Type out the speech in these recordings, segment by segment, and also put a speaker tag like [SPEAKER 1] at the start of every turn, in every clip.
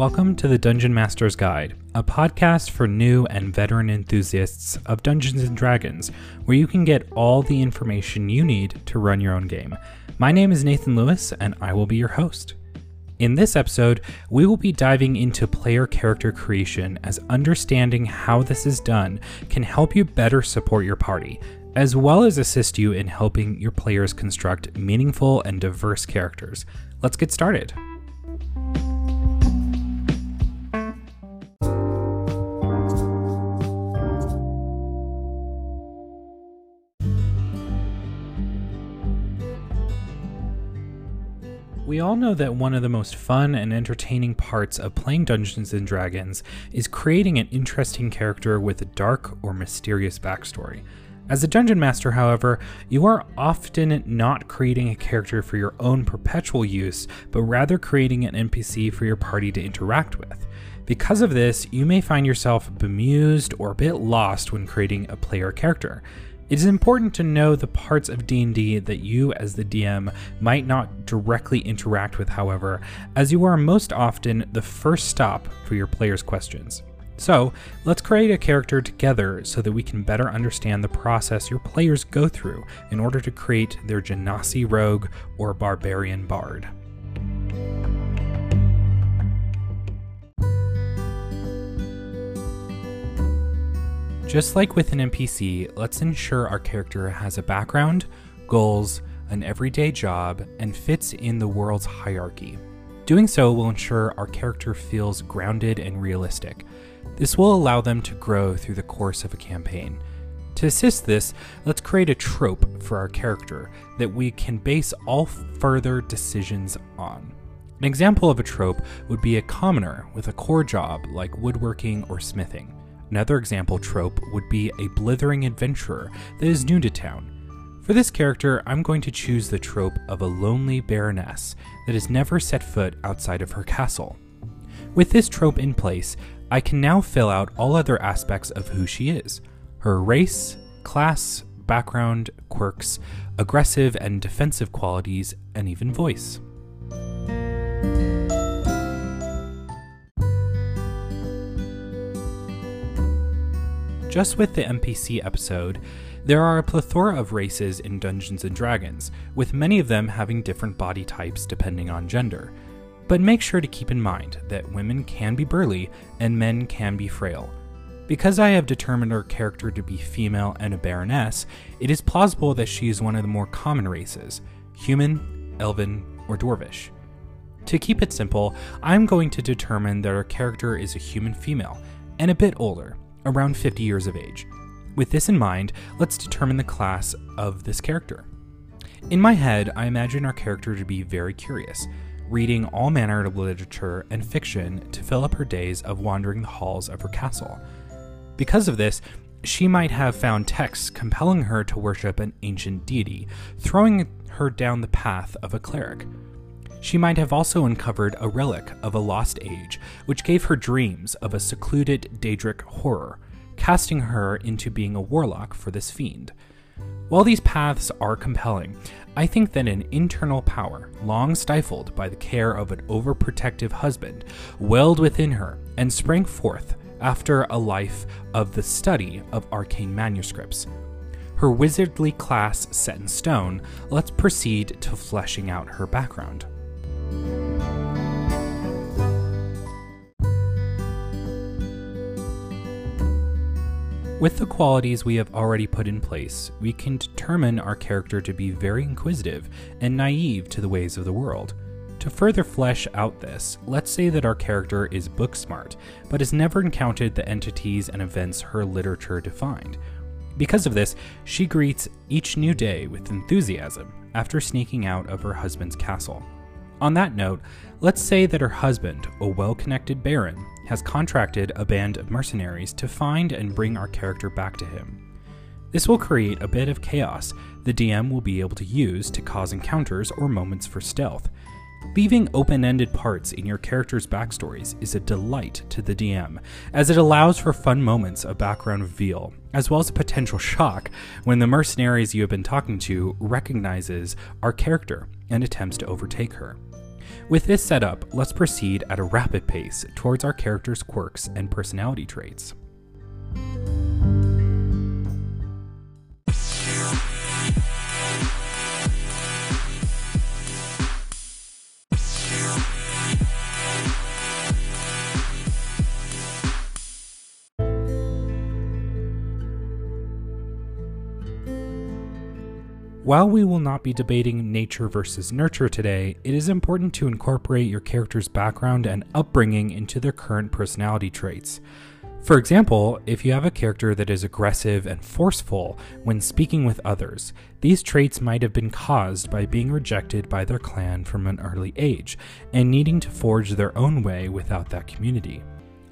[SPEAKER 1] Welcome to the Dungeon Master's Guide, a podcast for new and veteran enthusiasts of Dungeons and Dragons, where you can get all the information you need to run your own game. My name is Nathan Lewis, and I will be your host. In this episode, we will be diving into player character creation as understanding how this is done can help you better support your party, as well as assist you in helping your players construct meaningful and diverse characters. Let's get started. We all know that one of the most fun and entertaining parts of playing Dungeons and Dragons is creating an interesting character with a dark or mysterious backstory. As a dungeon master, however, you are often not creating a character for your own perpetual use, but rather creating an NPC for your party to interact with. Because of this, you may find yourself bemused or a bit lost when creating a player character. It is important to know the parts of D&D that you as the DM might not directly interact with, however, as you are most often the first stop for your players' questions. So, let's create a character together so that we can better understand the process your players go through in order to create their Genasi rogue or barbarian bard. Just like with an NPC, let's ensure our character has a background, goals, an everyday job, and fits in the world's hierarchy. Doing so will ensure our character feels grounded and realistic. This will allow them to grow through the course of a campaign. To assist this, let's create a trope for our character that we can base all further decisions on. An example of a trope would be a commoner with a core job like woodworking or smithing. Another example trope would be a blithering adventurer that is new to town. For this character, I'm going to choose the trope of a lonely baroness that has never set foot outside of her castle. With this trope in place, I can now fill out all other aspects of who she is her race, class, background, quirks, aggressive and defensive qualities, and even voice. Just with the NPC episode, there are a plethora of races in Dungeons and Dragons, with many of them having different body types depending on gender. But make sure to keep in mind that women can be burly and men can be frail. Because I have determined her character to be female and a baroness, it is plausible that she is one of the more common races human, elven, or dwarvish. To keep it simple, I'm going to determine that her character is a human female and a bit older, around 50 years of age. With this in mind, let's determine the class of this character. In my head, I imagine our character to be very curious, reading all manner of literature and fiction to fill up her days of wandering the halls of her castle. Because of this, she might have found texts compelling her to worship an ancient deity, throwing her down the path of a cleric. She might have also uncovered a relic of a lost age, which gave her dreams of a secluded Daedric horror, casting her into being a warlock for this fiend. While these paths are compelling, I think that an internal power, long stifled by the care of an overprotective husband, welled within her and sprang forth after a life of the study of arcane manuscripts. Her wizardly class set in stone, let's proceed to fleshing out her background. With the qualities we have already put in place, we can determine our character to be very inquisitive and naive to the ways of the world. To further flesh out this, let's say that our character is book smart, but has never encountered the entities and events her literature defined. Because of this, she greets each new day with enthusiasm after sneaking out of her husband's castle. On that note, let's say that her husband, a well connected baron, has contracted a band of mercenaries to find and bring our character back to him. This will create a bit of chaos the DM will be able to use to cause encounters or moments for stealth. Leaving open ended parts in your character's backstories is a delight to the DM, as it allows for fun moments of background reveal, as well as a potential shock when the mercenaries you have been talking to recognizes our character and attempts to overtake her. With this setup, let's proceed at a rapid pace towards our character's quirks and personality traits. While we will not be debating nature versus nurture today, it is important to incorporate your character's background and upbringing into their current personality traits. For example, if you have a character that is aggressive and forceful when speaking with others, these traits might have been caused by being rejected by their clan from an early age and needing to forge their own way without that community.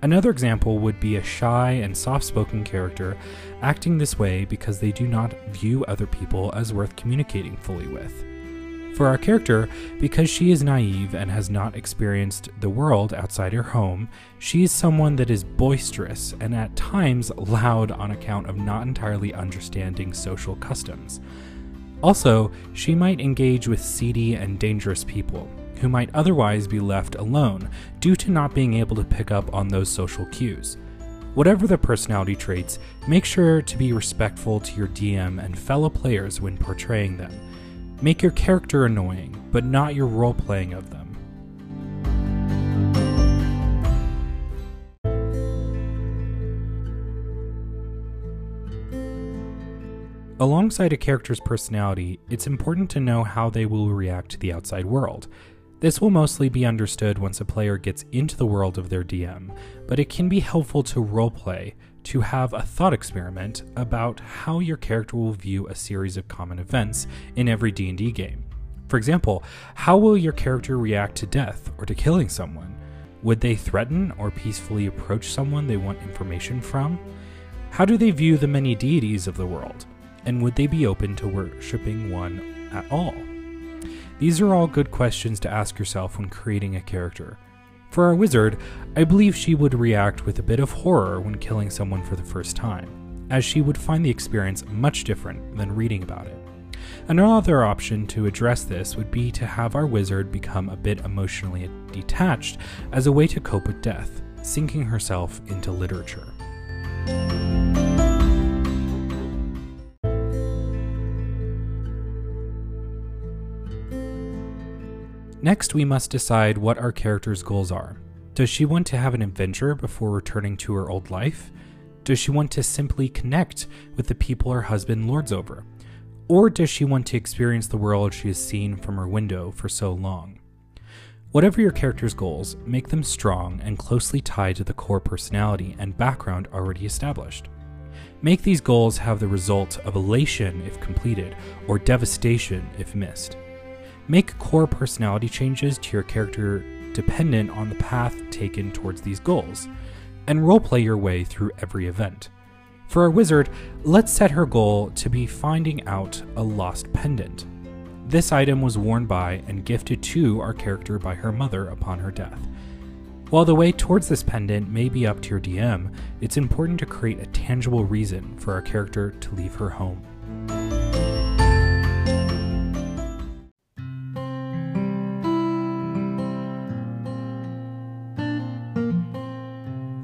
[SPEAKER 1] Another example would be a shy and soft spoken character acting this way because they do not view other people as worth communicating fully with. For our character, because she is naive and has not experienced the world outside her home, she is someone that is boisterous and at times loud on account of not entirely understanding social customs. Also, she might engage with seedy and dangerous people, who might otherwise be left alone due to not being able to pick up on those social cues. Whatever the personality traits, make sure to be respectful to your DM and fellow players when portraying them. Make your character annoying, but not your role playing of them. Alongside a character's personality, it's important to know how they will react to the outside world. This will mostly be understood once a player gets into the world of their DM, but it can be helpful to roleplay to have a thought experiment about how your character will view a series of common events in every D&D game. For example, how will your character react to death or to killing someone? Would they threaten or peacefully approach someone they want information from? How do they view the many deities of the world? And would they be open to worshipping one at all? These are all good questions to ask yourself when creating a character. For our wizard, I believe she would react with a bit of horror when killing someone for the first time, as she would find the experience much different than reading about it. Another option to address this would be to have our wizard become a bit emotionally detached as a way to cope with death, sinking herself into literature. Next, we must decide what our character's goals are. Does she want to have an adventure before returning to her old life? Does she want to simply connect with the people her husband lords over? Or does she want to experience the world she has seen from her window for so long? Whatever your character's goals, make them strong and closely tied to the core personality and background already established. Make these goals have the result of elation if completed, or devastation if missed. Make core personality changes to your character dependent on the path taken towards these goals, and roleplay your way through every event. For our wizard, let's set her goal to be finding out a lost pendant. This item was worn by and gifted to our character by her mother upon her death. While the way towards this pendant may be up to your DM, it's important to create a tangible reason for our character to leave her home.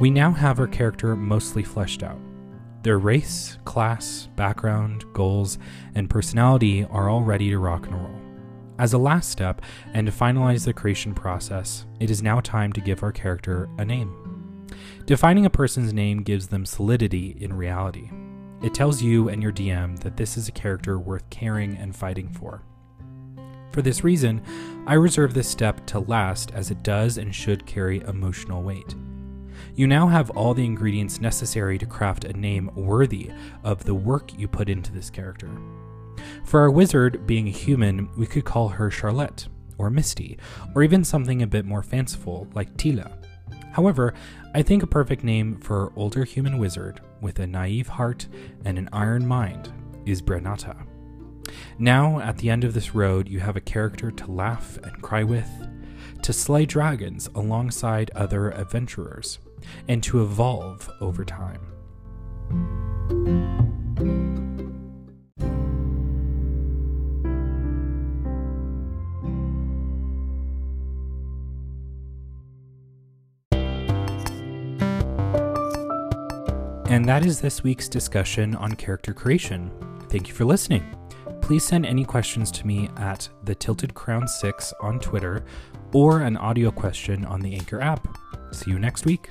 [SPEAKER 1] We now have our character mostly fleshed out. Their race, class, background, goals, and personality are all ready to rock and roll. As a last step, and to finalize the creation process, it is now time to give our character a name. Defining a person's name gives them solidity in reality. It tells you and your DM that this is a character worth caring and fighting for. For this reason, I reserve this step to last as it does and should carry emotional weight. You now have all the ingredients necessary to craft a name worthy of the work you put into this character. For our wizard, being a human, we could call her Charlotte, or Misty, or even something a bit more fanciful like Tila. However, I think a perfect name for older human wizard with a naive heart and an iron mind is Brenata. Now, at the end of this road, you have a character to laugh and cry with, to slay dragons alongside other adventurers, and to evolve over time. And that is this week's discussion on character creation. Thank you for listening. Please send any questions to me at the Tilted Crown 6 on Twitter or an audio question on the Anchor app. See you next week.